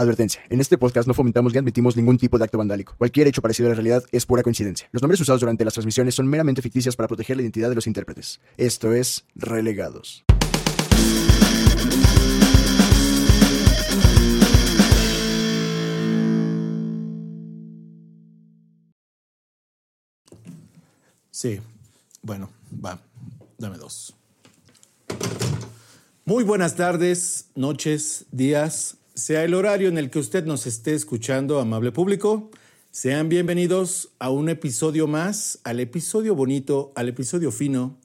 Advertencia. En este podcast no fomentamos ni admitimos ningún tipo de acto vandálico. Cualquier hecho parecido a la realidad es pura coincidencia. Los nombres usados durante las transmisiones son meramente ficticias para proteger la identidad de los intérpretes. Esto es Relegados. Sí, bueno, va, dame dos. Muy buenas tardes, noches, días, sea el horario en el que usted nos esté escuchando, amable público. Sean bienvenidos a un episodio más, al episodio bonito, al episodio fino.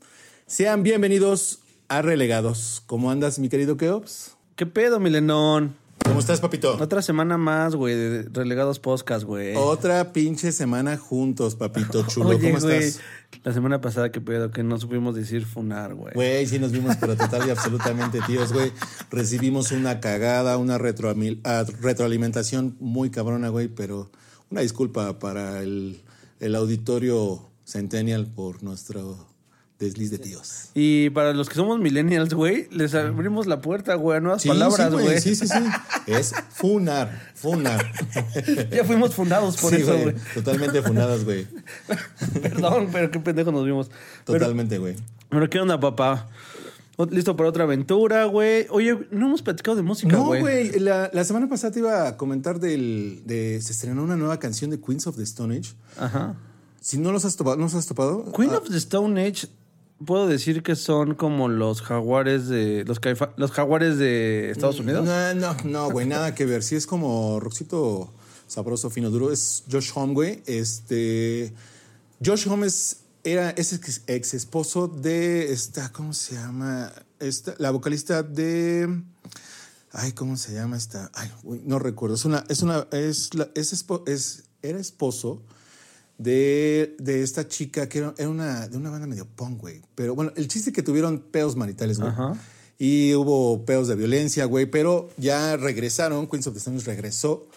Sean bienvenidos a Relegados. ¿Cómo andas, mi querido Keops? ¿Qué pedo, Milenón? ¿Cómo estás, papito? Otra semana más, güey, de Relegados Podcast, güey. Otra pinche semana juntos, papito chulo. Oye, ¿Cómo güey, estás? La semana pasada, ¿qué pedo? Que no supimos decir funar, güey. Güey, sí nos vimos, pero total y absolutamente, tíos, güey. Recibimos una cagada, una retroalimentación muy cabrona, güey, pero una disculpa para el, el auditorio Centennial por nuestro desliz de tíos. Y para los que somos millennials, güey, les abrimos la puerta, güey, a nuevas Sí, palabras, güey. Sí, sí, sí. Es funar, funar. Ya fuimos fundados por Sí, eso, güey. Totalmente funadas, güey. Perdón, pero qué pendejo nos vimos. Pero, Totalmente, güey. pero ¿qué onda, papá? ¿Listo para otra aventura, güey? Oye, no hemos platicado de música, No, güey. güey. La, la semana pasada te iba a comentar del. De, se estrenó una nueva canción de Queens of the Stone Age. Ajá. Si no los has topado, ¿no los has topado? Queen Ah, of the Stone Age, puedo decir que son como los jaguares de. Los, caifa- los jaguares de Estados Unidos. No, no, no, güey, nada que ver. Sí es como Roxito sabroso, fino, duro. Es Josh Homme, güey. Este. Josh Homme es, era, es ex, ex esposo de esta, ¿cómo se llama? Esta, la vocalista de. Ay, ¿cómo se llama esta? Ay, güey, no recuerdo. Es una, es una, es, la- es, espo- es era esposo de, de esta chica que era, una, de una banda medio punk, güey. Pero bueno, el chiste es que tuvieron peos maritales, güey. Ajá. Y hubo peos de violencia, güey. Pero ya regresaron, Queens of the Stone Age regresó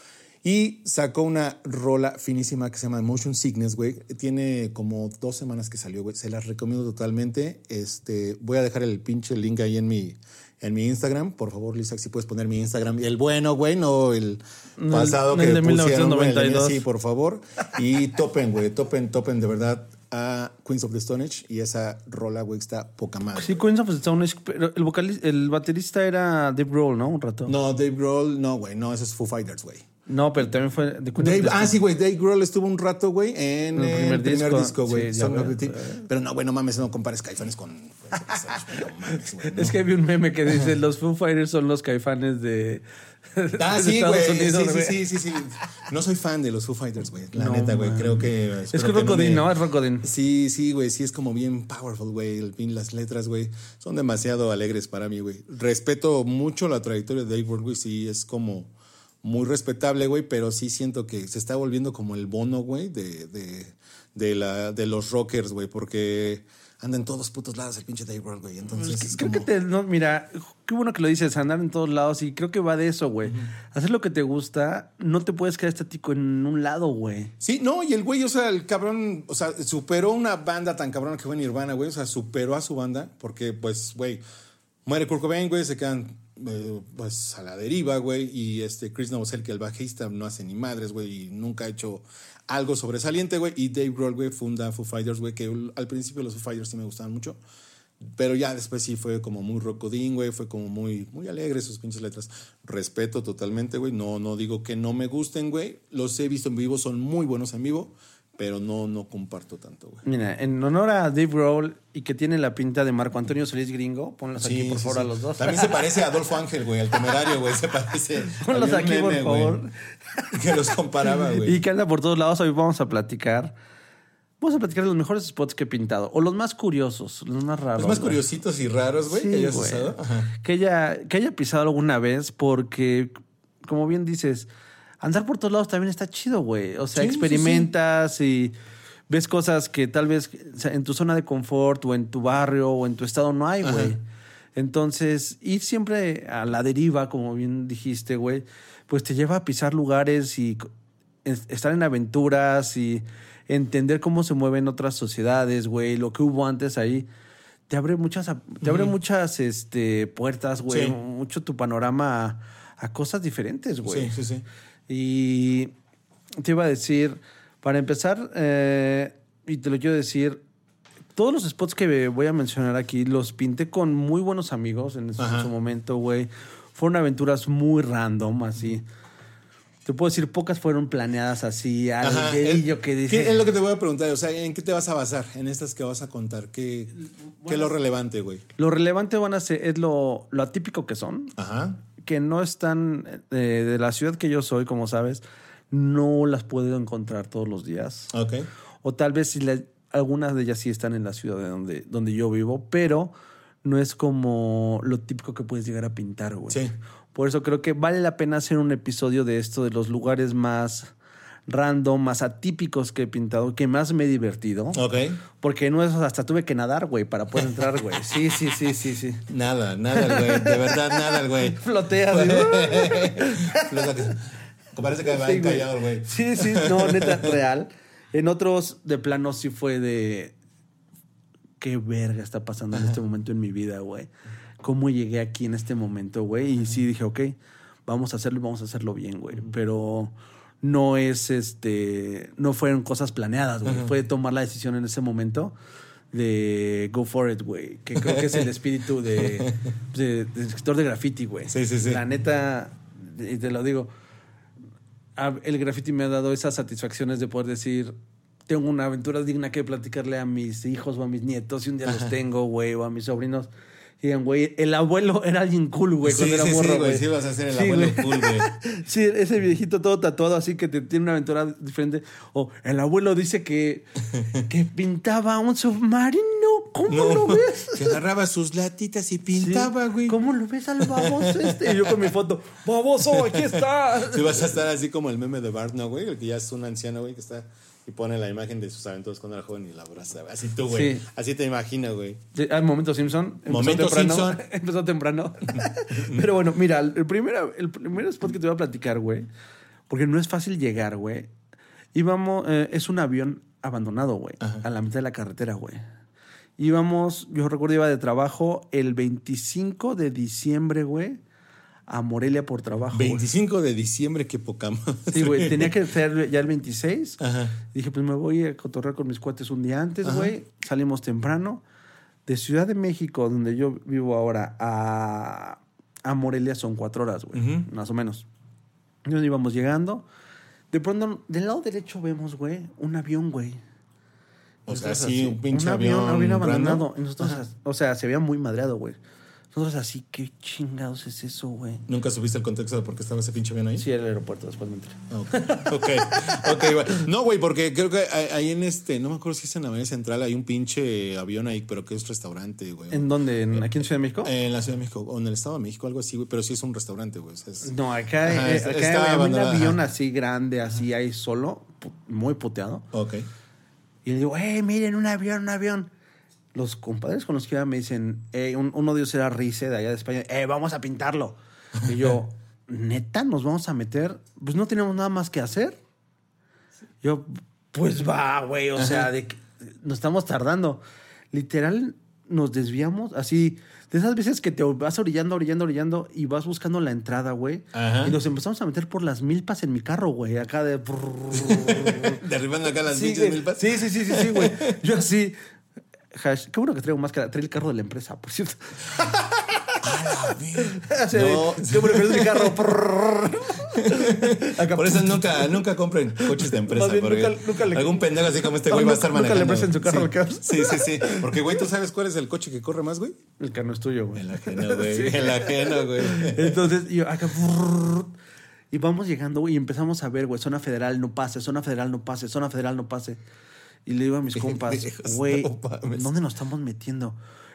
y sacó una rola finísima que se llama Motion Sickness, güey. Tiene como dos semanas que salió, güey. Se las recomiendo totalmente. Este, voy a dejar el pinche link ahí en mi, en mi Instagram. Por favor, Lisa, si puedes poner mi Instagram. El bueno, güey, no el No el- pasado no que el de pusieron, güey, el de- 1992. Sí, por favor. Y topen, güey, topen, topen de verdad a Queens of the Stone Age. Y esa rola, güey, está poca madre. Sí, Queens of the Stone Age, pero el, vocalista, el baterista era Dave Grohl, ¿no? Un rato. No, Dave Grohl, no, güey, no, eso es Foo Fighters, güey. No, pero también fue Dave, ah, sí, güey. Dave Grohl estuvo un rato, güey, en el el primer disco. güey. Sí. Pero no, güey, no mames, no compares Caifanes con. No mames, no. Es que había un meme que dice, los Foo Fighters son los caifanes de, Ah, sí, güey. Sí, sí, sí, sí, sí. No soy fan de los Foo Fighters, güey. La No, neta, güey. Creo que. Es que Rocodin, me- ¿no? Es Rocodin. Sí, sí, güey. Sí, es como bien powerful, güey. El pin, las letras, güey. Son demasiado alegres para mí, güey. Respeto mucho la trayectoria de Dave Grohl, güey. Sí, es como muy respetable, güey. Pero sí siento que se está volviendo como el bono, güey, de, de, de, la, de los rockers, güey. Porque anda en todos putos lados el pinche Dave Grohl, güey. Entonces, es Creo como... que te, no, mira, qué bueno que lo dices, andar en todos lados y creo que va de eso, güey. Hacer lo que te gusta, no te puedes quedar estático en un lado, güey. Sí, no, y el güey, o sea, el cabrón, o sea, superó una banda tan cabrona que fue Nirvana, güey, o sea, superó a su banda, porque, pues, güey, muere Kurt Cobain, güey, se quedan, eh, pues, a la deriva, güey, y este Chris Novoselic, el bajista, no hace ni madres, güey, y nunca ha hecho algo sobresaliente, güey, y Dave Grohl, güey, funda Foo Fighters, güey, que al principio los Foo Fighters sí me gustaban mucho, Pero ya después sí fue como muy rocodín, güey. Fue como muy, muy alegre sus pinches letras. Respeto totalmente, güey. No, no digo que no me gusten, güey. Los he visto en vivo, son muy buenos en vivo. Pero no, no comparto tanto, güey. Mira, en honor a Dave Grohl y que tiene la pinta de Marco Antonio Solís Gringo, ponlos aquí, por sí, favor, sí. a los dos. También se parece a Adolfo Ángel, güey, al temerario, güey. Se parece. Ponlos aquí, por güey, favor. Que los comparaba, güey. Y que anda por todos lados. Hoy vamos a platicar. Vamos a platicar de los mejores spots que he pintado. O los más curiosos, los más raros. Los más güey. curiositos y raros, güey, que hayas güey. usado. Ajá. Que haya, que haya pisado alguna vez, porque, como bien dices, andar por todos lados también está chido, güey. O sea, Sí, sí, experimentas y ves cosas que tal vez en tu zona de confort o en tu barrio o en tu estado no hay, güey. Entonces, ir siempre a la deriva, como bien dijiste, güey, pues te lleva a pisar lugares y estar en aventuras y entender cómo se mueven otras sociedades, güey, lo que hubo antes ahí. Te abre muchas, te abre muchas este, puertas, güey, mucho tu panorama a, a cosas diferentes, güey. Sí, sí, sí. Y te iba a decir, para empezar, eh, y te lo quiero decir, todos los spots que voy a mencionar aquí los pinté con muy buenos amigos en su, Ajá. su momento, güey. Fueron aventuras muy random, así. Te puedo decir, pocas fueron planeadas así, al Ajá, dedillo el- que ¿qué dice. es lo que te voy a preguntar? O sea, ¿en qué te vas a basar en estas que vas a contar? ¿Qué, qué es lo relevante, güey? Lo relevante van a ser, es lo, lo atípico que son, Ajá. Que no están eh, de la ciudad que yo soy, como sabes, no las puedo encontrar todos los días. Ok. O tal vez si la- algunas de ellas sí están en la ciudad de donde, donde yo vivo, pero no es como lo típico que puedes llegar a pintar, güey. Sí. Por eso creo que vale la pena hacer un episodio de esto, de los lugares más random, más atípicos que he pintado, que más me he divertido. Ok. Porque no es, hasta tuve que nadar, güey, para poder entrar, güey. Sí, sí, sí, sí, sí. Nada, nada, güey. De verdad, nada, güey. Flotea, güey. Parece que va Sí, encallado, güey. Sí, sí, no, neta, real. En otros, de plano, sí fue de. ¿Qué verga está pasando en este momento en mi vida, güey? ¿Cómo llegué aquí en este momento, güey? Y sí dije, ok, vamos a hacerlo y vamos a hacerlo bien, güey. Pero no es este. No fueron cosas planeadas, güey. Fue tomar la decisión en ese momento de go for it, güey. Que creo que es el espíritu de, de, de escritor de graffiti, güey. Sí, sí, sí. La neta, y te lo digo, el graffiti me ha dado esas satisfacciones de poder decir, tengo una aventura digna que platicarle a mis hijos o a mis nietos, y un día los tengo, güey, o a mis sobrinos. Digan, güey, el abuelo era alguien cool, güey, Sí, cuando era sí, sí, morro, güey. Sí, vas a ser el Sí, abuelo güey. cool, güey. Sí, ese viejito todo tatuado, así que te, tiene una aventura diferente. O el abuelo dice que, que pintaba un submarino. ¿Cómo lo ves? Que agarraba sus latitas y pintaba, güey. ¿Cómo lo ves al baboso este? Y yo con mi foto, baboso, aquí está. Sí, vas a estar así como el meme de Bart, ¿no, güey? El que ya es un anciano, güey, que está y pone la imagen de sus aventuras cuando era joven y la abraza. güey. Así tú, güey. Sí. Así te imagino, güey. Sí, ah, momento Simpson. Empezó Momento temprano. Simpson. Empezó temprano. Pero bueno, mira, el primer, el primer spot que te voy a platicar, güey, porque no es fácil llegar, güey. Íbamos, eh, es un avión abandonado, güey, a la mitad de la carretera, güey. Íbamos, yo recuerdo iba de trabajo el 25 de diciembre, güey, a Morelia por trabajo. güey. 25 de diciembre, qué poca madre. Sí, güey, tenía que ser ya el 26. Ajá. Dije, pues me voy a cotorrear con mis cuates un día antes, güey. Salimos temprano. De Ciudad de México, donde yo vivo ahora, a, a Morelia son cuatro horas, güey. Ujú. Más o menos. Nos íbamos llegando. De pronto, del lado derecho vemos, güey, un avión, güey. O sea, sí, un pinche un avión, avión. avión abandonado. Y nosotros, o sea, se veía muy madreado, güey. Nosotros así, ¿qué chingados es eso, güey? ¿Nunca supiste el contexto de por qué estaba ese pinche avión ahí? Sí, era el aeropuerto, después me enteré. Ah, Ok, ok, ok, güey. No, güey, porque creo que ahí en este, no me acuerdo si es en la Avenida Central, hay un pinche avión ahí, pero que es restaurante, güey. ¿En dónde? ¿En- ¿Aquí en Ciudad de México? En la Ciudad de México, o en el Estado de México, algo así, güey, pero sí es un restaurante, güey. es- No, acá, Ajá, eh, acá está había un avión así grande, así ahí solo, muy puteado. Ok. Y le digo, hey, miren, un avión, un avión. Los compadres con los que iba me dicen, "Eh, un- uno de ellos era Rice de allá de España, eh, vamos a pintarlo. Y yo, neta, nos vamos a meter, pues no tenemos nada más que hacer. Yo, pues va, güey, o sea, de que nos estamos tardando. Literal, nos desviamos así. De esas veces que te vas orillando, orillando, orillando y vas buscando la entrada, güey. Ajá. Y nos empezamos a meter por las milpas en mi carro, güey. Acá de. Derribando acá las Sí, milpas. Sí, sí, sí, sí, sí, güey. Yo así, Hash, qué bueno que traigo máscara. Trae el carro de la empresa, por cierto. Así de, No. qué bueno que es mi carro. Por eso nunca, nunca compren coches de empresa. Bien, porque nunca- nunca le- algún pendejo así como este No, güey va a estar nunca le manejando. presten su carro sí. al cabrón. Sí, sí, sí. Porque, güey, ¿tú sabes cuál es el coche que corre más, güey? El carro es tuyo, güey. El ajeno, güey. Sí. El ajeno, güey. Entonces, yo acá. Y vamos llegando, güey, y empezamos a ver, güey, zona federal no pase, zona federal no pase, zona federal no pase. Y le digo a mis compas, güey, no. ¿dónde nos estamos metiendo?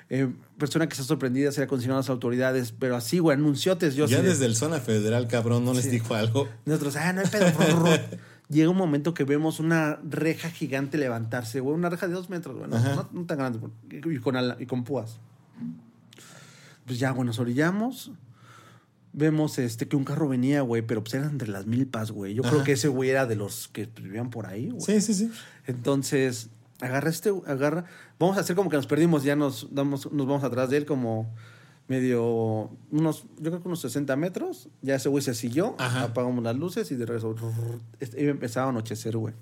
Eh, persona que está sorprendida, se le acondicionado a las autoridades, pero así, güey, anunciotes. Yo Ya así de- desde el zona federal, cabrón, no les dijo algo. Nosotros, ah, no hay pedo. Llega un momento que vemos una reja gigante levantarse, güey, una reja de dos metros, güey, no, Ajá. no- no tan grande, y con, ala- y con púas. Pues ya, güey, nos orillamos. Vemos este, que un carro venía, güey, pero pues eran entre las milpas, güey. Yo creo que ese güey era de los que vivían por ahí, güey. Sí, sí, sí. Entonces, agarra este, agarra. Vamos a hacer como que nos perdimos, ya nos damos, nos vamos atrás de él como medio, unos, yo creo que unos 60 metros. Ya ese güey se siguió, Ajá. apagamos las luces y de regreso. Este, empezaba a anochecer, güey.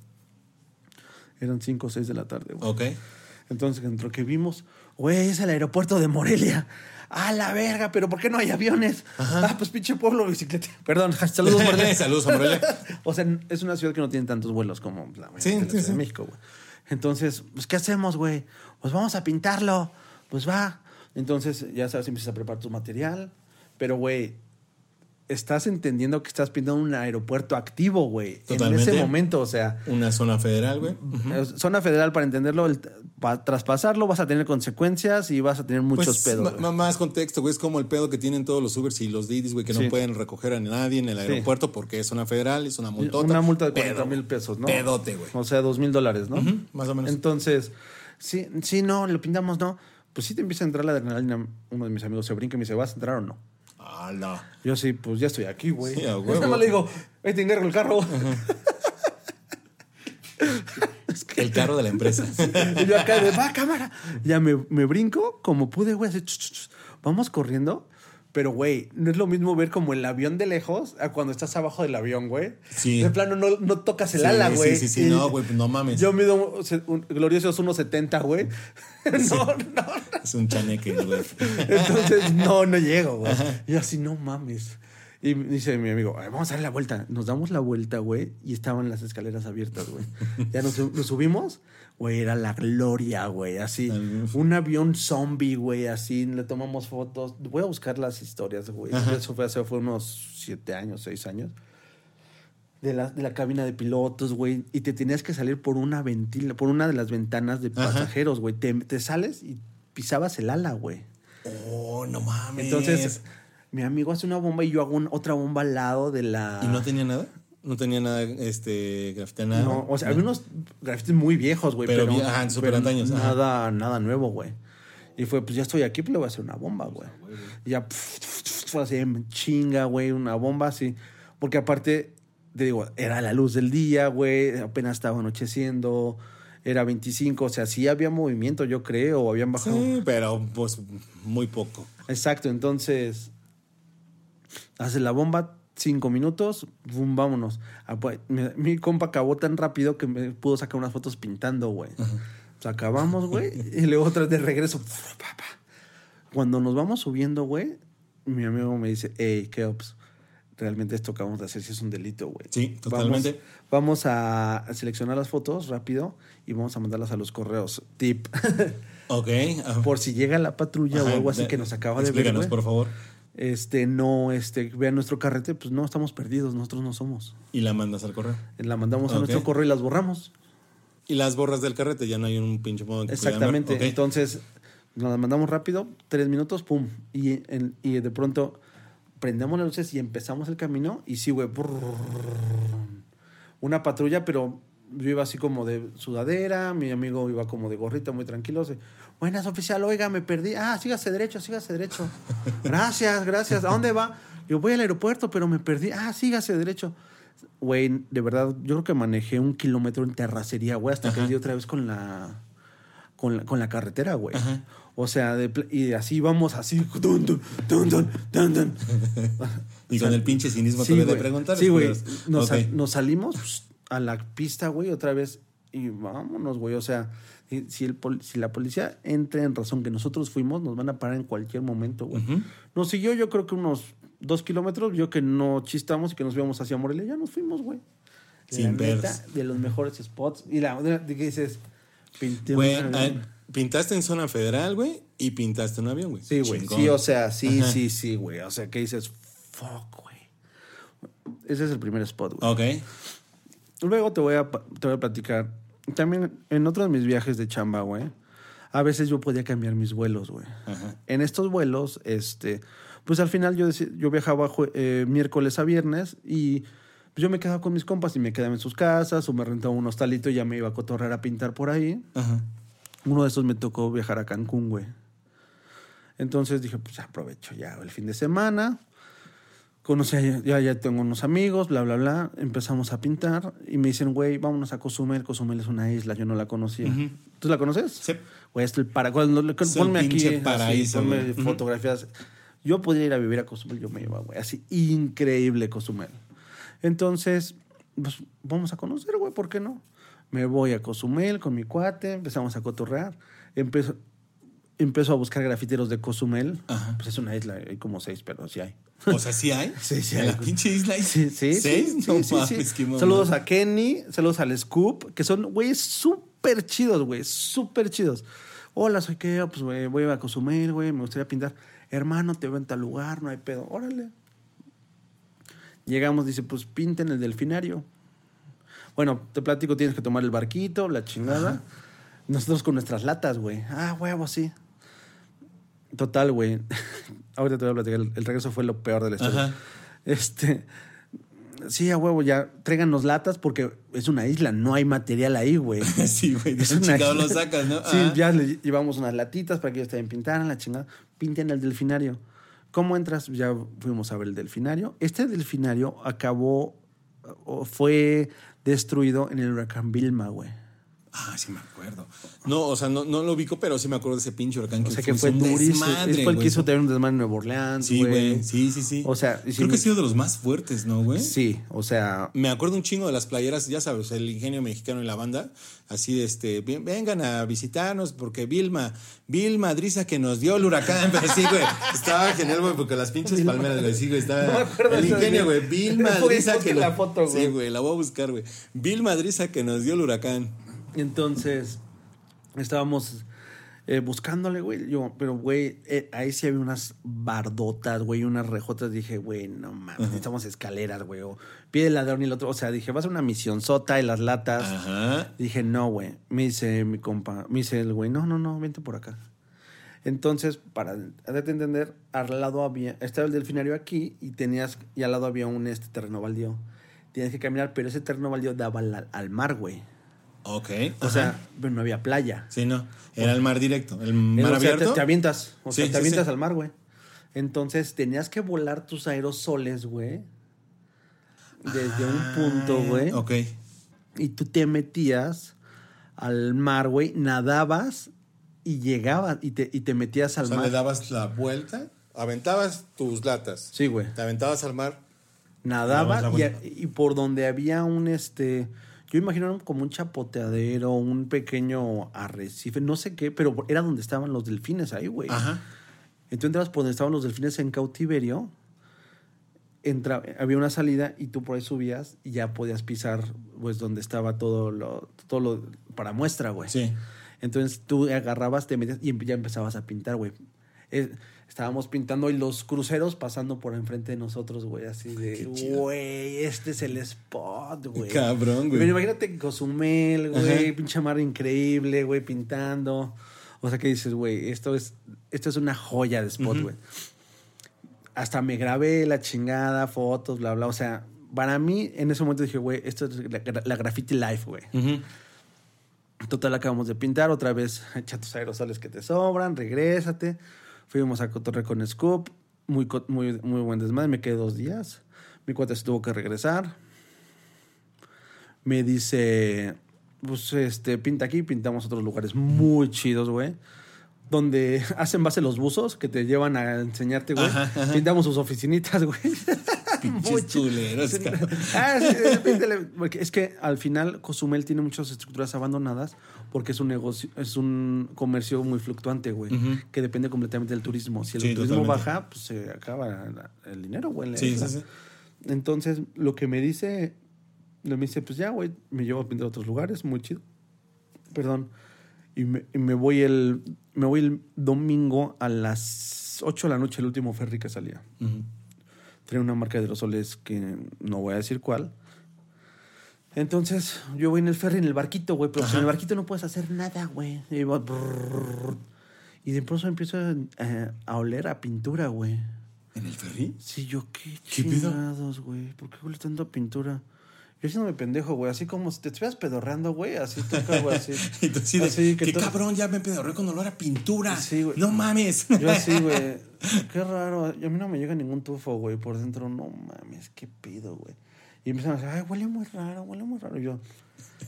Eran 5 o 6 de la tarde, güey. Ok. Entonces, entre lo que vimos, güey, es el aeropuerto de Morelia. A la verga, pero ¿por qué no hay aviones? Ah, pues pinche pueblo bicicleta. Perdón, saludos, Morelia. Saludos Morelia. o sea, es una ciudad que no tiene tantos vuelos como la, Sí, la sí, Ciudad sí. de México, güey. Entonces, pues, ¿qué hacemos, güey? Pues vamos a pintarlo. Pues va. Entonces, ya sabes, empiezas a preparar tu material. Pero, güey, estás entendiendo que estás pintando un aeropuerto activo, güey. En ese momento, o sea, Una zona federal, güey. eh, zona federal, para entenderlo, el- para traspasarlo vas a tener consecuencias y vas a tener muchos Pues, pedos. más contexto, güey. Es como el pedo que tienen todos los Ubers y los Didis, güey, que Sí. no pueden recoger a nadie en el aeropuerto porque es zona federal, es una multota. Una multa de Pedo, 40 mil pesos, ¿no? Pedote, güey. O sea, dos mil dólares, ¿no? Más o menos. Entonces, sí, sí, no, lo pintamos, no. Pues sí te empieza a entrar la adrenalina. Uno de mis amigos se brinca y me dice, ¿vas a entrar o no? ¡Hala! Yo sí, pues ya estoy aquí, güey. Sí. Nada más le digo, ahí te encargo el carro. El carro de la empresa. y yo acá de, va, cámara. Ya me, me brinco como pude, güey, así, ch, ch, ch. vamos corriendo. Pero, güey, no es lo mismo ver como el avión de lejos a cuando estás abajo del avión, güey. Sí. De plano, no, no tocas el Sí, ala, sí, güey. sí, sí, Y no, güey, pues no mames. Yo mido un- gloriosos 1.70, güey. no, no. Es un chaneque, güey. Entonces, no, no llego, güey. Y así, no mames. Y dice mi amigo, "Ay, vamos a dar la vuelta. Nos damos la vuelta, güey, y estaban las escaleras abiertas, güey. Ya nos, nos subimos, güey, era la gloria, güey. Así, un avión zombie, güey, así. Le tomamos fotos. Voy a buscar las historias, güey. Eso fue hace fue unos siete años, seis años. De la, de la cabina de pilotos, güey. Y te tenías que salir por una ventila, por una de las ventanas de pasajeros, güey. Te, te sales y pisabas el ala, güey. Oh, no mames. Entonces, mi amigo hace una bomba y yo hago un- otra bomba al lado de la. ¿Y no tenía nada? No tenía nada, este, grafiteado nada. No, o sea, había unos grafitis muy viejos, güey. Pero Pero, bien- ajá, súper pero antaños, ajá. Nada, nada nuevo, güey. Y fue, pues ya estoy aquí, pues le voy a hacer una bomba, güey. Y ya, pf, pf, así, chinga, güey, una bomba así. Porque aparte, te digo, era la luz del día, güey, apenas estaba anocheciendo, era 25, o sea, sí había movimiento, yo creo, o habían bajado. Sí, pero pues muy poco. Exacto, entonces hace la bomba, cinco minutos, boom, vámonos. Ah, pues, Mi, mi compa acabó tan rápido que me pudo sacar unas fotos pintando, güey. O sea, acabamos, güey, y luego otra de regreso. Cuando nos vamos subiendo, güey, mi amigo me dice, hey, ¿qué ops? Realmente esto que vamos a hacer sí es un delito, güey. Sí, totalmente. Vamos, vamos a seleccionar las fotos rápido y vamos a mandarlas a los correos. Tip. Ok. Por si llega la patrulla ajá, o algo así de- que nos acaba de ver. Explícanos, por favor. Este, no, este, vean nuestro carrete, pues no, estamos perdidos, nosotros no somos. Y la mandas al correo. La mandamos a nuestro correo y las borramos. Y las borras del carrete, ya no hay un pinche modo que. Exactamente. Ok. Entonces, nos las mandamos rápido, tres minutos, pum. Y, en- y de pronto prendemos las luces y empezamos el camino. Y sí, güey, una patrulla, pero yo iba así como de sudadera, mi amigo iba como de gorrita, muy tranquilo. así, Buenas, oficial, oiga, me perdí. Ah, sígase derecho, sígase derecho. Gracias, gracias. ¿A dónde va? Yo voy al aeropuerto, pero me perdí. Ah, sígase derecho. Güey, de verdad, yo creo que manejé un kilómetro en terracería, güey, hasta que di otra vez con la, con la, con la carretera, güey. O sea, de y así vamos, así. Dun, dun, dun. Y con el pinche cinismo Sí, todavía de preguntar. Sí, güey. Nos, Ok. sal- nos salimos pues, a la pista, güey, otra vez. y vámonos, güey. O sea, si, el si la policía entra en razón que nosotros fuimos, nos van a parar en cualquier momento, güey. Nos siguió, yo creo que unos dos kilómetros, vio que no chistamos y que nos íbamos hacia Morelia, ya nos fuimos, güey. Sin pedos. de los mejores spots. Y la de que dices, pinté Güey, avión. pintaste en zona federal, güey, y pintaste un avión, güey. Sí, güey. Sí, o sea, sí, Ajá. sí, sí, güey. O sea, que dices, fuck, güey. Ese es el primer spot, güey. Ok. Luego te voy, a, te voy a platicar. También en otros de mis viajes de chamba, güey, a veces yo podía cambiar mis vuelos, güey. Ajá. En estos vuelos, este, pues al final yo, yo viajaba eh, miércoles a viernes y pues yo me quedaba con mis compas y me quedaba en sus casas o me rentaba un hostalito y ya me iba a cotorrear a pintar por ahí. Ajá. Uno de esos me tocó viajar a Cancún, güey. Entonces dije, pues aprovecho ya el fin de semana. Conocí, a- ya, ya tengo unos amigos, bla, bla, bla. Empezamos a pintar y me dicen, güey, vámonos a Cozumel. Cozumel es una isla, yo no la conocía. ¿Tú la conoces? Sí. Güey, es el para... cuando le- Es el ponme aquí, así, paraíso, ponme fotografías. Yo podría ir a vivir a Cozumel, yo me iba, güey. Así, increíble Cozumel. Entonces, pues vamos a conocer, güey, ¿por qué no? Me voy a Cozumel con mi cuate, empezamos a cotorrear. Empiezo, empiezo a buscar grafiteros de Cozumel. Ajá. Pues es una isla, hay como seis, pero sí hay. O sea, sí hay. Sí, sí En hay. la pinche isla hay Sí, sí, seis. sí, no sí, mames, qué. Saludos a Kenny, saludos al Scoop, que son güeyes súper chidos, güey, súper chidos. Hola, soy Keo, pues güey, voy a Cozumel, güey, me gustaría pintar. Hermano, te veo en tal lugar, no hay pedo. Órale. Llegamos, dice, pues pinten el delfinario. Bueno, te platico, tienes que tomar el barquito, la chingada. Nosotros con nuestras latas, güey. Ah, huevo, sí. Total, güey. Ahorita te voy a platicar. El, el regreso fue lo peor de la historia. Ajá. Este. Sí, a huevo, ya tráiganos latas porque es una isla, no hay material ahí, güey. sí, güey. De chingado lo sacas, ¿no? Sí, ya le llevamos unas latitas para que ellos también pintaran la chingada. Pinten el delfinario. ¿Cómo entras? Ya fuimos a ver el delfinario. Este delfinario acabó, o fue destruido en el huracán Vilma, güey. Ah, sí me acuerdo. No, o sea, no, no lo ubico, pero sí me acuerdo de ese pinche huracán O sea que fue un durísimo. desmadre, fue el que hizo tener un desmadre en Nueva Orleans, Sí, güey. Sí, sí, sí. O sea, creo que me- ha sido de los más fuertes, ¿no, güey? Sí, o sea, Me acuerdo un chingo de las playeras, ya sabes, el ingenio mexicano y la banda, así de este, "Ven- vengan a visitarnos porque Vilma, Vilma Drisa que nos dio el huracán, pero sí, güey, estaba genial, güey, porque las pinches palmeras, güey, sí, güey, estaba No me acuerdo el ingenio, güey. Vilma busca que la foto, güey. Sí, güey, la voy a buscar, güey. Vilma Drisa que nos dio el huracán. Entonces, estábamos eh, buscándole, güey. Yo, pero, güey, eh, ahí sí había unas bardotas, güey, unas rejotas. Dije, güey, no mames, necesitamos escaleras, güey. O pie de ladrón y el otro. O sea, dije, va a una misión sota y las latas. Ajá. Dije, no, güey. Me dice mi compa, me dice el güey, no, no, no, vente por acá. Entonces, para darte entender, al lado había, estaba el delfinario aquí y tenías, y al lado había un este terreno baldío. Tienes que caminar, pero ese terreno baldío daba al, al mar, güey. Ok. O ajá. sea, pero no había playa. Sí, no, era el mar directo, el Eh, mar o sea, abierto. te, te avientas. O sea, te sí, avientas sí. al mar, güey. Entonces tenías que volar tus aerosoles, güey. Desde un punto, güey. Ah, Ok. Y tú te metías al mar, güey, nadabas y llegabas y te, y te metías al O sea, mar. le dabas la vuelta, aventabas tus latas. Sí, güey. Te aventabas al mar. Nadaba Dabas la y, vuelta. y por donde había un este. Yo imagino como un chapoteadero, un pequeño arrecife, no sé qué, pero era donde estaban los delfines ahí, güey. Ajá. Entonces entrabas por donde estaban los delfines en cautiverio, entra, había una salida y tú por ahí subías y ya podías pisar pues donde estaba todo lo, todo lo para muestra, güey. Sí. Entonces tú agarrabas, te metías y ya empezabas a pintar, güey. Estábamos pintando y los cruceros pasando por enfrente de nosotros, güey, así de, güey, este es el spot, güey. Cabrón, güey. Pero imagínate Cozumel, güey, pinche mar increíble, güey, pintando. O sea, que dices, güey, esto es, esto es una joya de spot, güey. Hasta me grabé la chingada, fotos, bla, bla. O sea, para mí, en ese momento dije, güey, esto es la, la graffiti life, güey. Total, acabamos de pintar otra vez. Echa tus aerosoles que te sobran, regrésate. Fuimos a Cotorre con Scoop. Muy, muy, muy buen desmadre. Me quedé dos días. Mi cuate se tuvo que regresar. Me dice, pues, este, pinta aquí. Pintamos otros lugares muy chidos, güey. Donde hacen base los buzos que te llevan a enseñarte, güey. Pintamos sus oficinitas, güey. Pinches cabrón. Ah, sí, de repente le- porque es que al final Cozumel tiene muchas estructuras abandonadas porque es un negocio, es un comercio muy fluctuante, güey, que depende completamente del turismo. Si el Sí, turismo totalmente. baja, pues se acaba la- el dinero, güey. en la Sí, isla. sí, sí. Entonces, lo que me dice, me dice, pues ya, güey, me llevo a pintar a otros lugares, muy chido. Perdón. Y me, y me voy el me voy el domingo a las 8 de la noche, el último ferry que salía. Una marca de aerosoles que no voy a decir cuál. Entonces, yo voy en el ferry, en el barquito, güey, pero en el barquito no puedes hacer nada, güey. Y, y de pronto empiezo a, a- oler a pintura, güey. ¿En el ferry? Sí, yo qué ¿Qué chingados, güey. ¿Por qué huele tanto a pintura? Yo haciéndome pendejo, güey. Así como si te estuvieras pedorreando, güey. Así toca, güey, así. Y tú así de, Así que qué cabrón, ya me pedorré con olor a pintura. Sí, güey. No mames. Yo así, güey. Qué raro. Y a mí no me llega ningún tufo, güey. Por dentro, no mames, qué pido, güey. Y empiezan a decir, ay, huele muy raro, huele muy raro. Y yo,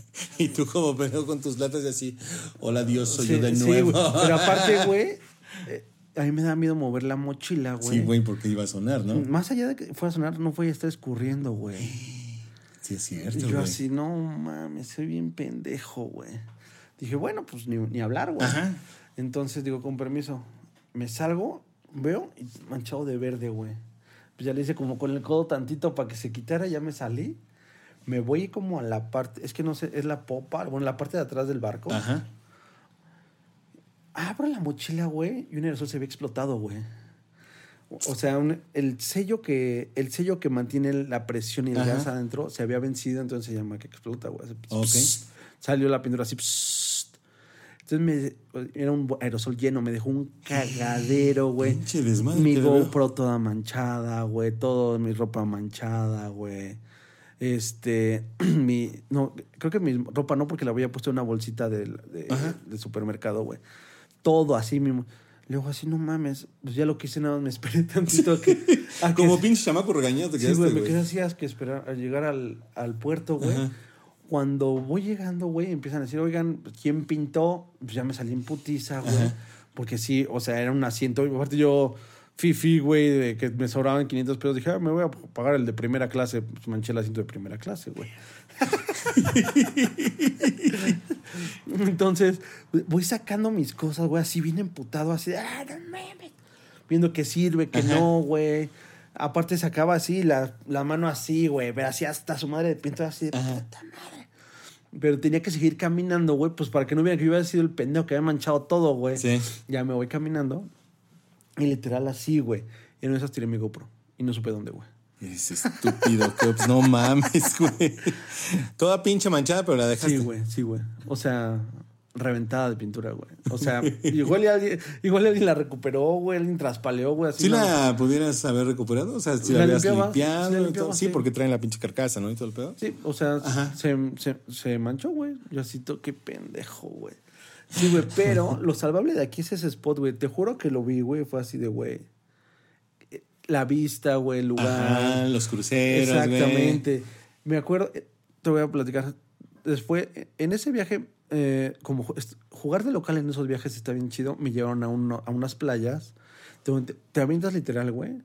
Y tú como pendejo con tus latas y así, hola Dios, soy sí, yo de nuevo. Pero aparte, güey, eh, a mí me da miedo mover la mochila, güey. Sí, güey, porque iba a sonar, ¿no? Más allá de que fuera a sonar, no fue a estar escurriendo, güey. Sí, es Y cierto, yo güey. así, no mames, soy bien pendejo, güey. Dije, bueno, pues ni, ni hablar, güey. Ajá. Entonces digo, con permiso, me salgo, veo y manchado de verde, güey. Pues ya le hice como con el codo tantito para que se quitara, ya me salí. Me voy como a la parte, es que no sé, es la popa, bueno, la parte de atrás del barco. Ajá. Abro la mochila, güey, y un aerosol se había explotado, güey. O sea, un- el sello que el sello que mantiene la presión y el Ajá. gas adentro se había vencido, entonces se llama que explota, güey. Hace Ok. pss, Salió la pintura así. Entonces me, era un aerosol lleno, me dejó un cagadero, güey. Pinche desmadre Mi veo. GoPro toda manchada, güey. Todo mi ropa manchada, güey. Este, mi, no, creo que mi ropa no, porque la había puesto en una bolsita del, de, supermercado, güey. Todo así mismo. Luego así, no mames, pues ya lo que hice nada más me esperé tantito a que... a que- Como pinche chamaco regañado te Sí, quedaste, güey, me quedé así que esperar a llegar al, al puerto, güey. Ajá. Cuando voy llegando, güey, empiezan a decir, oigan, ¿quién pintó? Pues ya me salí en putiza, güey. Porque sí, o sea, era un asiento. Aparte yo, fifi, güey, de que me sobraban 500 pesos. Dije, ah, me voy a pagar el de primera clase. Pues manché el asiento de primera clase, güey. Entonces, voy sacando mis cosas, güey, así bien emputado, así de, ah, no mames. Viendo que sirve, que no, güey. Aparte sacaba así, la, la mano así, güey, pero así hasta su madre de pintura así de puta madre. Pero tenía que seguir caminando, güey, pues para que no vieran que yo había sido el pendejo que había manchado todo, güey. Sí. Ya me voy caminando. Y literal así, güey. Y en esas tiré mi GoPro. Y no supe dónde, güey. Es estúpido, que pues, no mames, güey. Toda pinche manchada, pero la dejaste. Sí, güey, sí, güey. O sea, reventada de pintura, güey. O sea, igual alguien, igual alguien la recuperó, güey, alguien traspaleó, güey. Así ¿Sí la pudieras haber recuperado? O sea, si la, La habías limpiaba, limpiado la y todo. Sí, sí. porque traen la pinche carcasa, ¿no? Y todo el pedo. Sí, o sea, se, se, se manchó, güey. Yo así, qué pendejo, güey. Sí, güey, pero lo salvable de aquí es ese spot, güey. Te juro que lo vi, güey. Fue así de, güey. La vista, güey, el lugar. Ajá, los cruceros. Exactamente. Me acuerdo, eh, te voy a platicar. Después, en ese viaje, eh, como jugar de local en esos viajes está bien chido, me llevaron a, uno- a unas playas. Te, te avientas literal, güey.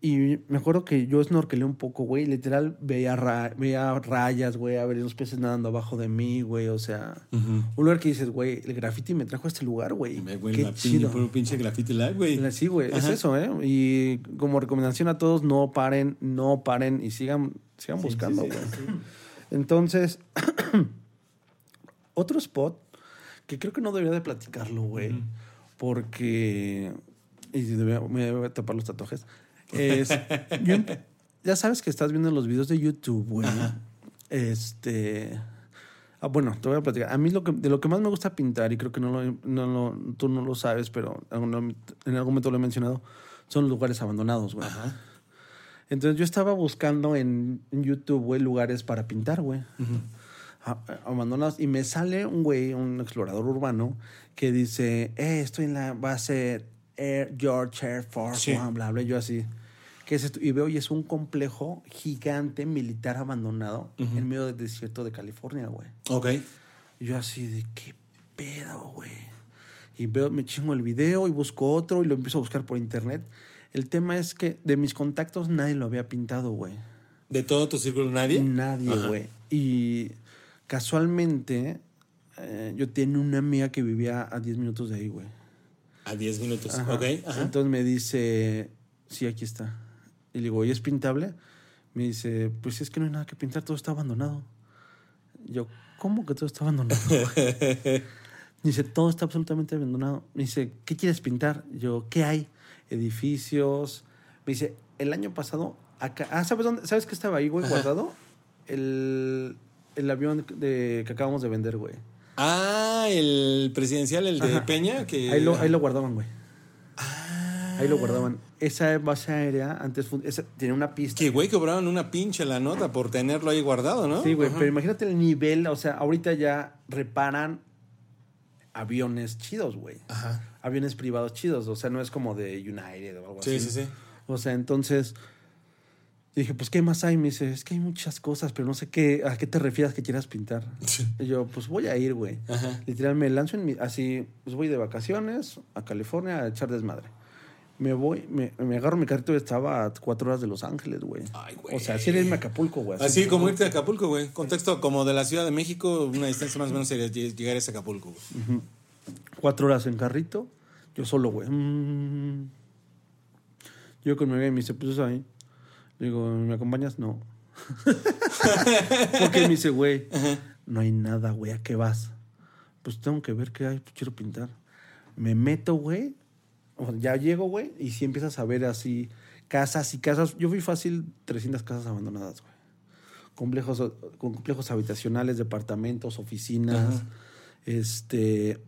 Y me acuerdo que yo snorkelé un poco, güey. Literal veía, ra- veía rayas, güey. A ver los peces nadando abajo de mí, güey. O sea, un lugar que dices, güey, el graffiti me trajo a este lugar, güey. Qué la chido. puro pinche graffiti live, güey. Sí, güey, es eso, ¿eh? Y como recomendación a todos, no paren, no paren y sigan, sigan buscando, güey. Entonces, otro spot que creo que no debería de platicarlo, güey, porque... Y me voy a tapar los tatuajes. Es, yo ya sabes que estás viendo los videos de YouTube, güey. Este... Ah, bueno, te voy a platicar. A mí lo que, de lo que más me gusta pintar, y creo que no lo, no lo- tú no lo sabes, pero en algún momento lo he mencionado, son los lugares abandonados, güey. Entonces yo estaba buscando en, en YouTube, güey, lugares para pintar, güey. A- Abandonados. Y me sale un güey, un explorador urbano, que dice, eh, estoy en la base Air George Air Force Sí. One, bla, bla. Yo así, ¿qué es esto? Y veo, y es un complejo gigante militar abandonado en medio del desierto de California, güey. Ok. Y yo así de, ¿qué pedo, güey? Y veo, me chingo el video y busco otro y lo empiezo a buscar por internet. El tema es que de mis contactos nadie lo había pintado, güey. ¿De todo tu círculo nadie? Nadie, Ajá. güey. Y casualmente eh, yo tenía una amiga que vivía a 10 minutos de ahí, güey. A 10 minutos. Ajá. Ok. Ajá. Entonces me dice, sí, aquí está. Y le digo, ¿y es pintable? Me dice, pues es que no hay nada que pintar, todo está abandonado. Yo, ¿cómo que todo está abandonado? güey?" dice, todo está absolutamente abandonado. Me dice, ¿qué quieres pintar? Yo, ¿qué hay? Edificios. Me dice, el año pasado, acá, ah, ¿sabes dónde? ¿Sabes qué estaba ahí, güey, guardado? El, el avión de, que acabamos de vender, güey. Ah, el presidencial, el de Ajá. Peña, que... Ahí lo, ahí lo guardaban, güey. Ah. Ahí lo guardaban. Esa base aérea antes esa- tenía una pista. Que, güey, cobraron una pinche la nota por tenerlo ahí guardado, ¿no? Sí, güey, pero imagínate el nivel, o sea, ahorita ya reparan aviones chidos, güey. Ajá. Aviones privados chidos, o sea, no es como de United o algo Sí, así. sí, sí. O sea, entonces dije, pues, ¿qué más hay? Me dice, es que hay muchas cosas, pero no sé qué, a qué te refieres que quieras pintar. Y yo, pues voy a ir, güey. Literal, me lanzo en mi, así, pues voy de vacaciones a California a echar desmadre. Me voy, me, me agarro mi carrito y estaba a cuatro horas de Los Ángeles, güey. Ay, güey. O sea, así era irme a Acapulco, güey. Así como irte a Acapulco, güey. Contexto como de la Ciudad de México, una distancia más o menos sería lle- llegar a Acapulco, güey. Cuatro horas en carrito, yo solo, güey. Mm. Yo con mi amiga y me dice, pues eso ahí. Digo, ¿me acompañas? No. Porque me dice, güey, no hay nada, güey, ¿a qué vas? Pues tengo que ver qué hay, pues quiero pintar. Me meto, güey. ya llego, güey, y sí empiezas a ver así casas y casas. Yo fui fácil 300 casas abandonadas, güey. Complejos, con complejos habitacionales, departamentos, oficinas. Este.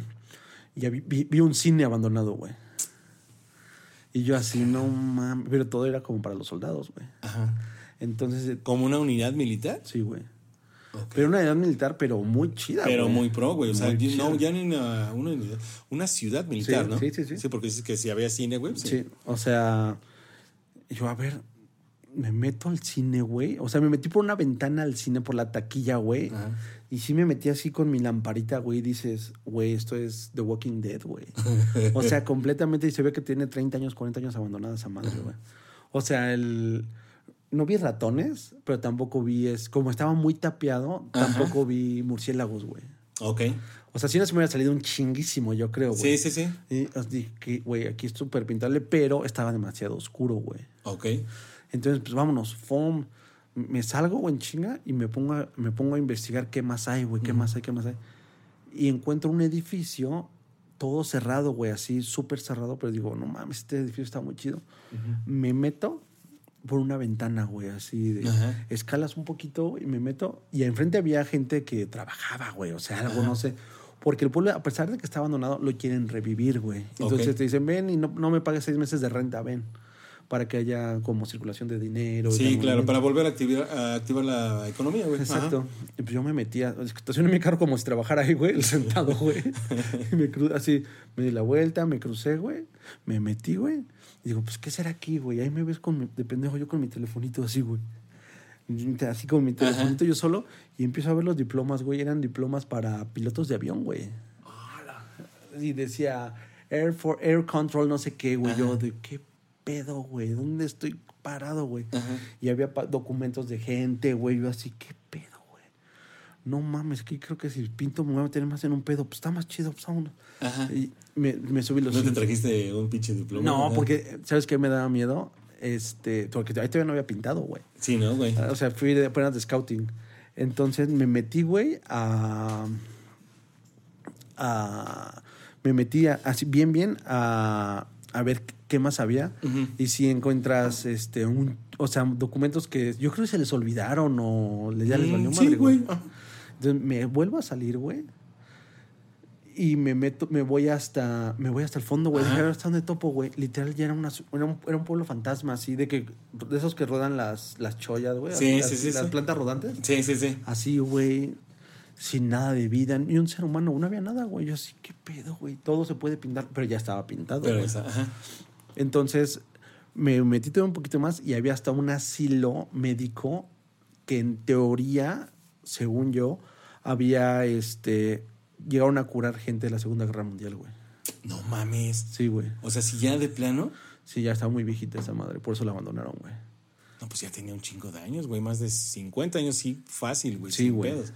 ya vi, vi- vi un cine abandonado, güey. Y yo así, no mames. Pero todo era como para los soldados, güey. Ajá. Entonces, eh, ¿Como una unidad militar? sí, güey. Pero una edad militar, pero muy chida, Pero güey. muy pro, güey. O sea, Muy no, chida. ya ni una, una, unidad- una ciudad militar, Sí, ¿no? sí, sí, sí. Sí, porque dices que si había cine, güey. Sí. Sí, o sea, yo, a ver, me meto al cine, güey. O sea, me metí por una ventana al cine, por la taquilla, güey. Ajá. Y sí me metí así con mi lamparita, güey. Y dices, güey, esto es The Walking Dead, güey. o sea, completamente. Y se ve que tiene 30 años, 40 años abandonada esa madre, güey. O sea, el... No vi ratones, pero tampoco vi... Es, como estaba muy tapeado, Ajá. tampoco vi murciélagos, güey. Ok. O sea, si no se me hubiera salido un chinguísimo, yo creo, güey. Sí, sí, sí. Y dije, güey, aquí es súper pintable, pero estaba demasiado oscuro, güey. Ok. Entonces, pues vámonos, foam. Me salgo, güey, en chinga y me pongo, a, me pongo a investigar qué más hay, güey, qué más hay, qué más hay. Y encuentro un edificio todo cerrado, güey, así súper cerrado, pero digo, no mames, este edificio está muy chido. Me meto por una ventana, güey, así de Ajá. escalas un poquito y me meto. Y enfrente había gente que trabajaba, güey, o sea, algo, no sé. Porque el pueblo, a pesar de que está abandonado, lo quieren revivir, güey. Entonces Ok. te dicen, ven y no, no me pagues seis meses de renta, ven. Para que haya como circulación de dinero. Sí, claro, para volver a activar, a activar la economía, güey. Exacto. Y pues yo me metía, estacioné mi carro como si trabajara ahí, güey, sentado, güey. Y me cru- así, me di la vuelta, me crucé, güey. Me metí, güey. Y digo, pues, ¿qué será aquí, güey? Ahí me ves con mi, de pendejo, yo con mi telefonito así, güey. Así con mi telefonito yo solo. Y empiezo a ver los diplomas, güey. Eran diplomas para pilotos de avión, güey. Y decía Air for Air Control, no sé qué, güey. Yo, de qué pedo, güey. ¿Dónde estoy parado, güey? Y había documentos de gente, güey. Yo así, qué pedo, güey. No mames, que creo que si pinto me voy a meter más en un pedo. Pues está más chido, pues vámonos. Ajá. Y me, me subí los. ¿No te trajiste un pinche diploma? No, porque, ¿sabes qué me daba miedo? Este, porque ahí todavía no había pintado, güey. Sí, ¿no, güey? O sea, fui de apenas de scouting. Entonces me metí, güey, a. a me metí a- así bien, bien a, a ver qué más había. Y si encuentras, este, un. O sea, documentos que yo creo que se les olvidaron o ya les Mm, valió sí, madre, güey. güey. Ah. Entonces me vuelvo a salir, güey. Y me meto, me voy hasta, me voy hasta el fondo, güey. Ver, ¿hasta dónde topo, güey? Literal, ya era, una, era, un, era un pueblo fantasma, así, de que, de esos que rodan las, las chollas, güey. Sí, las, sí, sí, Las sí. plantas rodantes. Sí, sí, sí. Así, güey, sin nada de vida, ni un ser humano, no había nada, güey. Yo así, ¿qué pedo, güey? Todo se puede pintar, pero ya estaba pintado, Pero güey. esa, ajá. Entonces, me metí todo un poquito más y había hasta un asilo médico que en teoría, según yo, había, este, llegaron a curar gente de la Segunda Guerra Mundial, güey. No mames. Sí, güey. O sea, si ya de plano. Sí, ya estaba muy viejita esa madre, por eso la abandonaron, güey. No, pues ya tenía un chingo de años, güey. Más de 50 años, sí, fácil, güey. Sí, sin güey. pedos.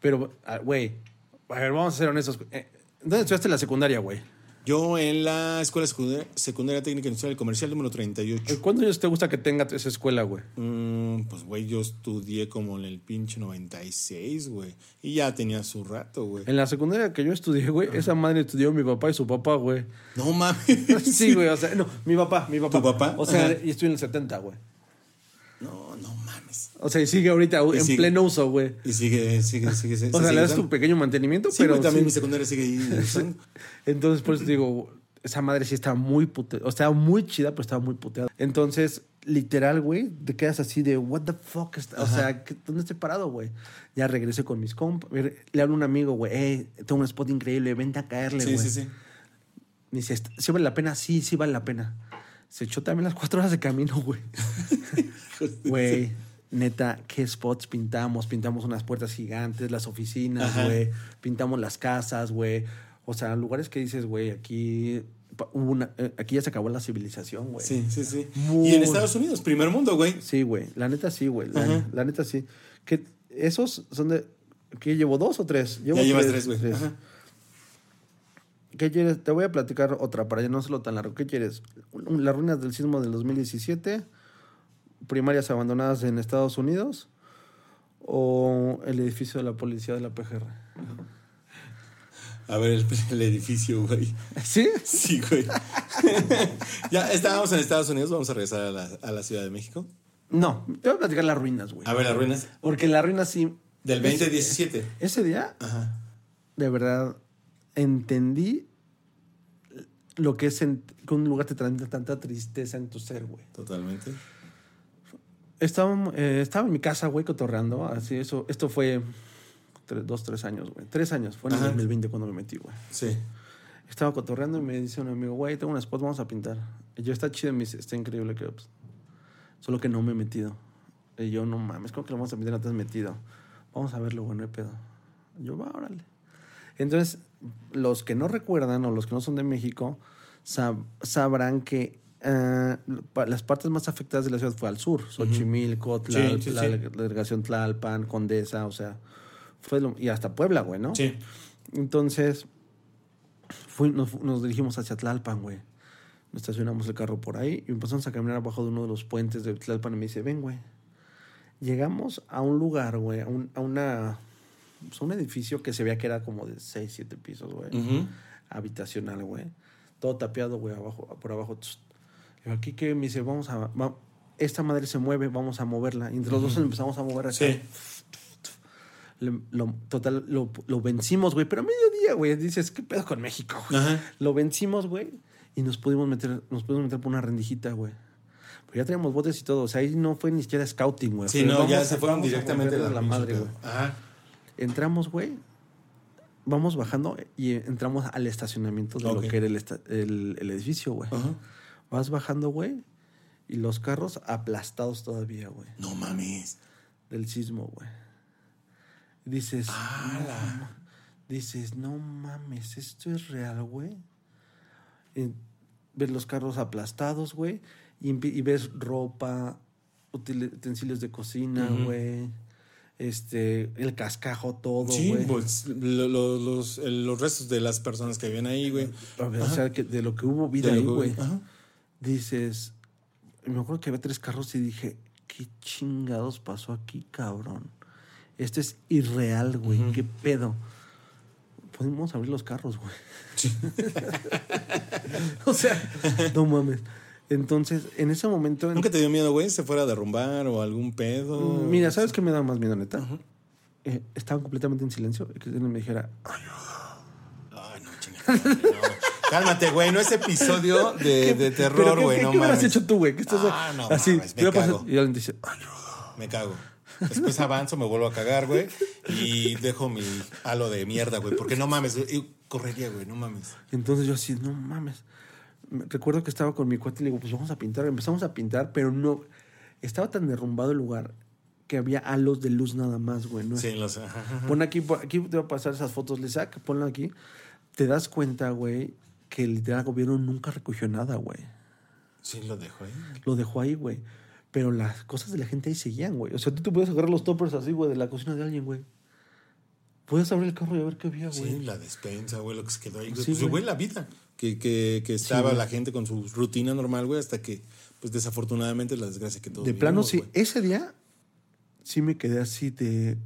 Pero, ah, güey, a ver, vamos a ser honestos. Eh, ¿Dónde estudiaste la secundaria, güey? Yo en la Escuela Secundaria, Secundaria Técnica Industrial y Comercial número 38. ¿Cuántos años te gusta que tenga esa escuela, güey? Mm, pues, güey, yo estudié como en el pinche 96, güey. Y ya tenía su rato, güey. En la secundaria que yo estudié, güey, esa madre estudió mi papá y su papá, güey. No mames. Sí, güey, o sea, no, mi papá, mi papá. ¿Tu papá? O sea, Ajá. y estoy en el 70, güey. No, no mames. O sea, y sigue ahorita Y en sigue. pleno uso, güey. Y sigue, sigue, sigue. se- O sea, se le das sigue tu pequeño mantenimiento, Sí, pero güey, también sí. mi secundaria sigue ahí. usando. Entonces, por eso digo, esa madre sí estaba muy puteada. O sea, muy chida, pero estaba muy puteada. Entonces, literal, güey, te quedas así de, what the fuck? está- O sea, ¿qué- ¿dónde estoy parado, güey? Ya regresé con mis compas. Le hablo a un amigo, güey, hey, tengo un spot increíble, vente a caerle, güey. Sí, sí, sí. Me dice, ¿sí vale la pena? Sí, sí vale la pena. Se echó también las cuatro horas de camino, güey. Güey, neta, ¿qué spots pintamos? Pintamos unas puertas gigantes, las oficinas, güey. Pintamos las casas, güey. O sea, lugares que dices, güey, aquí, hubo una- eh, aquí ya se acabó la civilización, güey. Sí, sí, sí. Muy- Y en Estados Unidos, primer mundo, güey. Sí, güey. La neta sí, güey. La, neta sí. Que esos son de... ¿Qué llevo? ¿Dos o tres? Llevo Ya llevas tres, güey. ¿Qué quieres? Te voy a platicar otra para ya no hacerlo tan largo. ¿Qué quieres? Las ruinas del sismo del 2017, primarias abandonadas en Estados Unidos o el edificio de la policía de la PGR. A ver el, el edificio, güey. ¿Sí? Sí, güey. ya estábamos en Estados Unidos, vamos a regresar a la, a la Ciudad de México. No, te voy a platicar las ruinas, güey. A ver, las ruinas. Porque las ruinas sí. Del 2017. Ese día, Ajá. de verdad, entendí lo que es en- que un lugar te trae tanta tristeza en tu ser, güey. Totalmente. Estaba, eh, estaba en mi casa, güey, cotorreando. Así, eso, esto fue tres- dos, tres años, güey. Tres años. Fue en el Ajá. 2020 cuando me metí, güey. Sí. Estaba cotorreando y me dice un amigo, güey, tengo un spot, vamos a pintar. Y yo, está chido, me dice, está increíble que... pues, solo que no me he metido. Y yo, no mames, ¿cómo que lo vamos a pintar no te has metido? Vamos a verlo, güey, no hay pedo. Yo, va, órale. Entonces, los que no recuerdan o los que no son de México sab- sabrán que eh, las partes más afectadas de la ciudad fue al sur. Xochimilco, Tlal- Sí, sí, la, delegación Tlalpan, Condesa, o sea, fue lo- y hasta Puebla, güey, ¿no? Sí. Entonces, fui- nos, nos dirigimos hacia Tlalpan, güey. Nos estacionamos el carro por ahí y empezamos a caminar abajo de uno de los puentes de Tlalpan y me dice, ven, güey. Llegamos a un lugar, güey, a, un, a una, pues, a un edificio que se veía que era como de 6, 7 pisos, güey. Habitacional, güey. Todo tapeado, güey, abajo, por abajo. tss. Aquí que me dice, vamos a... va- esta madre se mueve, vamos a moverla. Y entre los dos empezamos a mover acá. Sí. Le- lo, total, lo, lo vencimos, güey. Pero a mediodía, güey, dices, ¿qué pedo con México, güey? Ajá. Lo vencimos, güey. Y nos pudimos meter, nos pudimos meter por una rendijita, güey. Pero ya teníamos botes y todo. O sea, ahí no fue ni siquiera scouting, güey. Sí, Fue, no, ya se fueron directamente a la, la madre, güey. Ajá. Entramos, güey. Vamos bajando y entramos al estacionamiento de Ok. lo que era el- el edificio, güey. Ajá. Vas bajando, güey. Y los carros aplastados todavía, güey. No mames. Del sismo, güey. Dices, no, dices, no mames, esto es real, güey. Ves los carros aplastados, güey. Y, ves ropa, utensilios de cocina, güey. Este, el cascajo todo, Sí, pues lo- lo- los, los restos de las personas que vivían ahí, güey. o sea, que de lo que hubo vida De ahí, güey. Dices, me acuerdo que había tres carros y dije, ¿qué chingados pasó aquí, cabrón? Esto es irreal, güey. ¿Qué pedo? Podemos abrir los carros, güey. o sea, no mames. Entonces, en ese momento. ¿Nunca te dio miedo, güey? ¿Se fuera a derrumbar o algún pedo? Mm, Mira, ¿sabes qué me da más miedo, neta? Eh, estaban completamente en silencio y que me dijera, Ay, no, chingada. no. Cálmate, güey. No es episodio de, de ¿Pero terror, güey. qué, No qué hubieras mames. hecho tú, güey? ¿Qué estás Ah, no así? mames, me te voy a pasar- cago. y alguien dice, Me cago. Después avanzo, me vuelvo a cagar, güey. Y dejo mi halo de mierda, güey. Porque no mames. yo correría, güey. No mames. Entonces yo así, no mames. Me- Recuerdo que estaba con mi cuate y le digo, pues vamos a pintar. Empezamos a pintar, pero no. Estaba tan derrumbado el lugar que había halos de luz nada más, güey. ¿no? Sí, lo sé. Ajá, ajá. Pon aquí, pon- aquí te voy a pasar esas fotos, Lisac, ponlo aquí. Te das cuenta, güey, que literal el gobierno nunca recogió nada, güey. Sí, lo dejo ahí. Lo dejó ahí, güey. Pero las cosas de la gente ahí seguían, güey. O sea, tú te puedes agarrar los toppers así, güey, de la cocina de alguien, güey. Puedes abrir el carro y a ver qué había, güey. Sí, la despensa, güey, lo que se quedó ahí. Sí, pues, güey. güey, la vida. Que, que, que estaba la gente con su rutina normal, güey, hasta que, pues desafortunadamente, la desgracia que todos de plano, sí. güey. Ese día sí me quedé así de.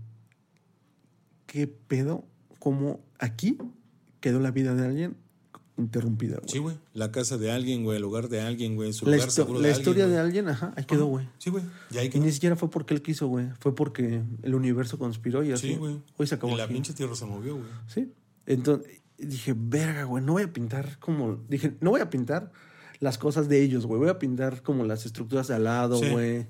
¿Qué pedo? ¿Cómo aquí quedó la vida de alguien interrumpida, güey? Sí, güey. La casa de alguien, güey, el hogar de alguien, güey, su la lugar seguro la de historia alguien, de alguien, ajá, ahí quedó, güey. Sí, güey. Y ahí Y quedó. ni siquiera fue porque él quiso, güey. Fue porque el universo conspiró y así. Sí, güey. Hoy se acabó Y la aquí. pinche tierra se movió, güey. Sí. Entonces dije, verga, güey, no voy a pintar como. Dije, no voy a pintar las cosas de ellos, güey. Voy a pintar como las estructuras de al lado, Sí. güey.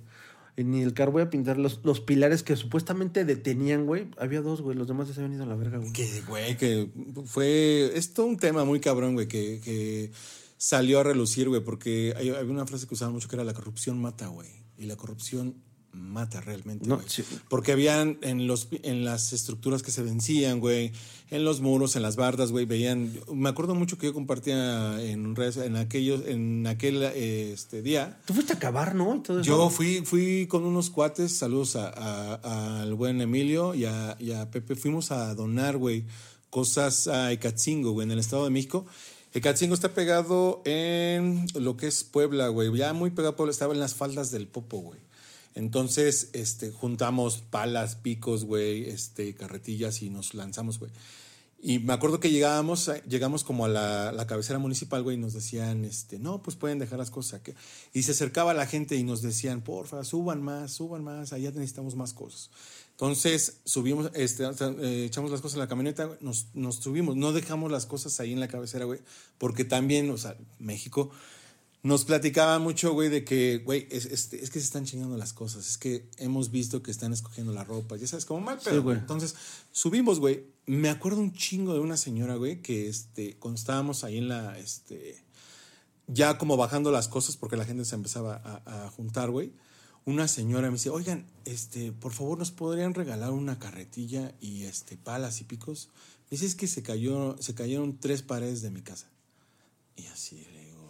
Ni el car, voy a pintar los, los pilares que supuestamente detenían, güey. Había dos, güey. Los demás se habían ido a la verga, güey. Que, güey, que fue. Es todo un tema muy cabrón, güey, que, que salió a relucir, güey, porque había una frase que usaba mucho que era la corrupción mata, güey. Y la corrupción mata realmente, No, sí. Porque habían en, los, en las estructuras que se vencían, güey, en los muros, en las bardas, güey, veían. Me acuerdo mucho que yo compartía en redes, en aquellos, en aquel eh, este, día. Tú fuiste a acabar, ¿no? Y todo eso. Yo fui, fui con unos cuates, saludos a- a- al buen Emilio y a, y a Pepe. Fuimos a donar, güey, cosas a Ecatzingo, güey, en el Estado de México. Ecatzingo está pegado en lo que es Puebla, güey. Ya muy pegado a Puebla, estaba en las faldas del Popo, güey. Entonces, este, juntamos palas, picos, güey, este, carretillas y nos lanzamos, güey. Y me acuerdo que llegábamos, llegamos como a la, cabecera municipal, güey, y nos decían, este, no, pues pueden dejar las cosas aquí. Y se acercaba la gente y nos decían, porfa, suban más, suban más, allá necesitamos más cosas. Entonces subimos, este, eh, echamos las cosas en la camioneta, nos, nos subimos, no dejamos las cosas ahí en la cabecera, güey, porque también, o sea, México nos platicaba mucho, güey, de que, güey, es, este, es que se están chingando las cosas, es que hemos visto que están escogiendo la ropa, ya sabes, como mal, pero güey. entonces subimos, güey. Me acuerdo un chingo de una señora, güey, que este, cuando estábamos ahí en la, este, ya como bajando las cosas porque la gente se empezaba a, a juntar, güey. Una señora me dice, oigan, este, por favor, ¿nos podrían regalar una carretilla y este, palas y picos? Me dice, es que se cayó, se cayeron tres paredes de mi casa. Y así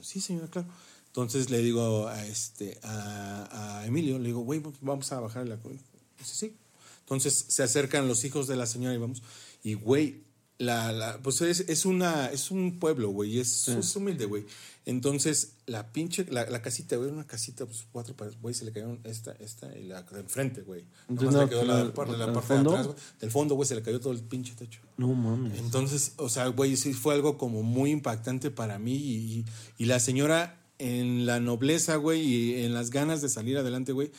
sí, señora, claro. Entonces le digo a, este, a, a Emilio, le digo, güey, vamos a bajar la... Dice, sí. Entonces se acercan los hijos de la señora y vamos. Y, güey, la, la, pues es, es, una, es un pueblo, güey, es, es humilde, güey. Entonces, la pinche, la, la casita, güey, una casita, pues cuatro paredes, güey, se le cayeron esta, esta y la de enfrente, güey. Entonces, Nomás no, le quedó la, la- parte, la ¿del parte de fondo? atrás, güey. Del fondo, güey, se le cayó todo el pinche techo. No mames. Entonces, o sea, güey, sí fue algo como muy impactante para mí y, y la señora en la nobleza, güey, y en las ganas de salir adelante, güey.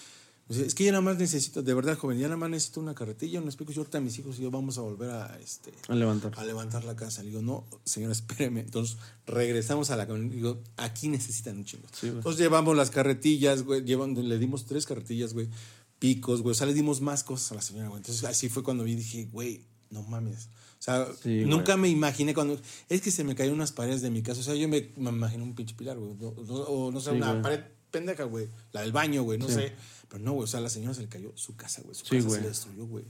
Es que yo nada más necesito, de verdad, joven, ya nada más necesito una carretilla, unos picos. Yo ahorita mis hijos y yo vamos a volver a, este, A levantar. a levantar la casa. Le digo, no, señora, espéreme. Entonces regresamos a la camioneta. Digo, aquí necesitan un chingo. Sí. Entonces llevamos las carretillas, güey. llevan- le dimos tres carretillas, güey. Picos, güey. O sea, le dimos más cosas a la señora, güey. Entonces así fue cuando vi dije, güey, no mames. O sea, Sí, nunca güey. me imaginé cuando. Es que se me cayeron unas paredes de mi casa. O sea, yo me, me imaginé un pinche pilar, güey. O, no sé, Sí, una güey. pared pendeja, güey. La del baño, güey. No sé. Pero no, güey. O sea, a la señora se le cayó su casa, güey. Su Sí, casa güey. se le destruyó, güey.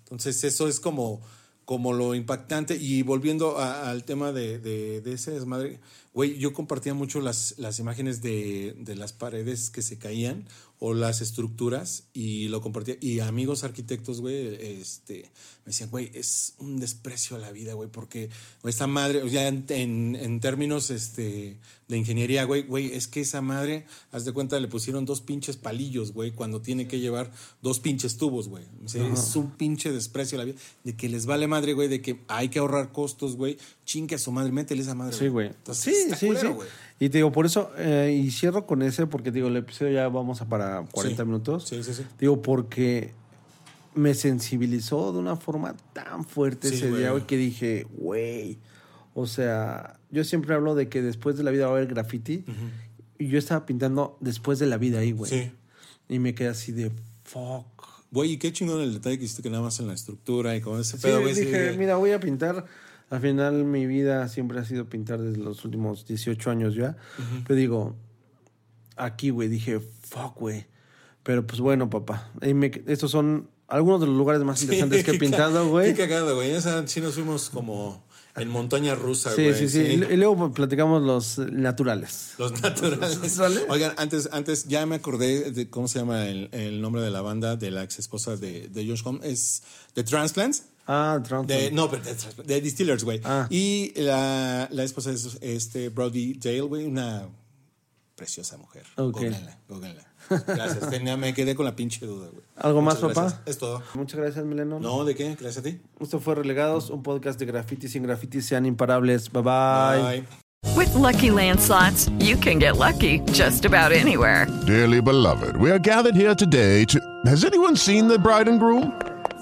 Entonces, eso es como, como lo impactante. Y volviendo a- al tema de, de, de ese desmadre, güey, yo compartía mucho las, las imágenes de, de las paredes que se caían o las estructuras y lo compartía. Y amigos arquitectos, güey, este, me decían, güey, es un desprecio a la vida, güey, porque esta madre, o sea, en, en, en términos este, de ingeniería, güey, güey, es que esa madre, haz de cuenta, le pusieron dos pinches palillos, güey, cuando tiene que llevar dos pinches tubos, güey. O sea, es un pinche desprecio a la vida, de que les vale madre, güey, de que hay que ahorrar costos, güey, chingue a su madre, métele esa madre. Sí, güey. Entonces, Sí, está sí, culero, sí. Y te digo, por eso, eh, y cierro con ese, porque digo, el episodio ya vamos a para 40 Sí. minutos. Sí, sí, sí. Digo, porque me sensibilizó de una forma tan fuerte Sí, ese día, güey, que dije, güey. O sea, yo siempre hablo de que después de la vida va a haber graffiti. Y yo estaba pintando después de la vida ahí, güey. Sí. Y me quedé así de fuck. Güey, y qué chingón el detalle que hiciste que nada más en la estructura y con ese Sí, pedo, güey. sí, dije, güey. mira, voy a pintar. Al final mi vida siempre ha sido pintar desde los últimos 18 años ya. Pero digo, aquí, güey, dije, fuck, güey. Pero pues bueno, papá. Me- estos son algunos de los lugares más interesantes que he Sí, pintado, güey. Qué cagado, güey. Esa sí nos fuimos como En montaña rusa, Sí, güey. sí, sí, Y luego platicamos los naturales. Los naturales. Oigan, antes, antes ya me acordé de cómo se llama el, el nombre de la banda de la ex esposa de, de Josh Home. Es The Transplants. Ah, Trump. De, no, pero de, de Distillers, güey. Ah. Y la, la esposa es este Brody Dale, güey, una preciosa mujer. Ok. Góoglenla, góoglenla. Gracias. Tenía- me quedé con la pinche duda, güey. ¿Algo más, Muchas papá? gracias. Es todo. Muchas gracias, Mileno. No, ¿de qué? Gracias a ti. Esto fue Relegados, un podcast de graffiti sin graffiti sean imparables. Bye bye. Bye. With Lucky Land slots, you can get lucky just about anywhere. Dearly beloved, we are gathered here today to. Has anyone seen the bride and groom?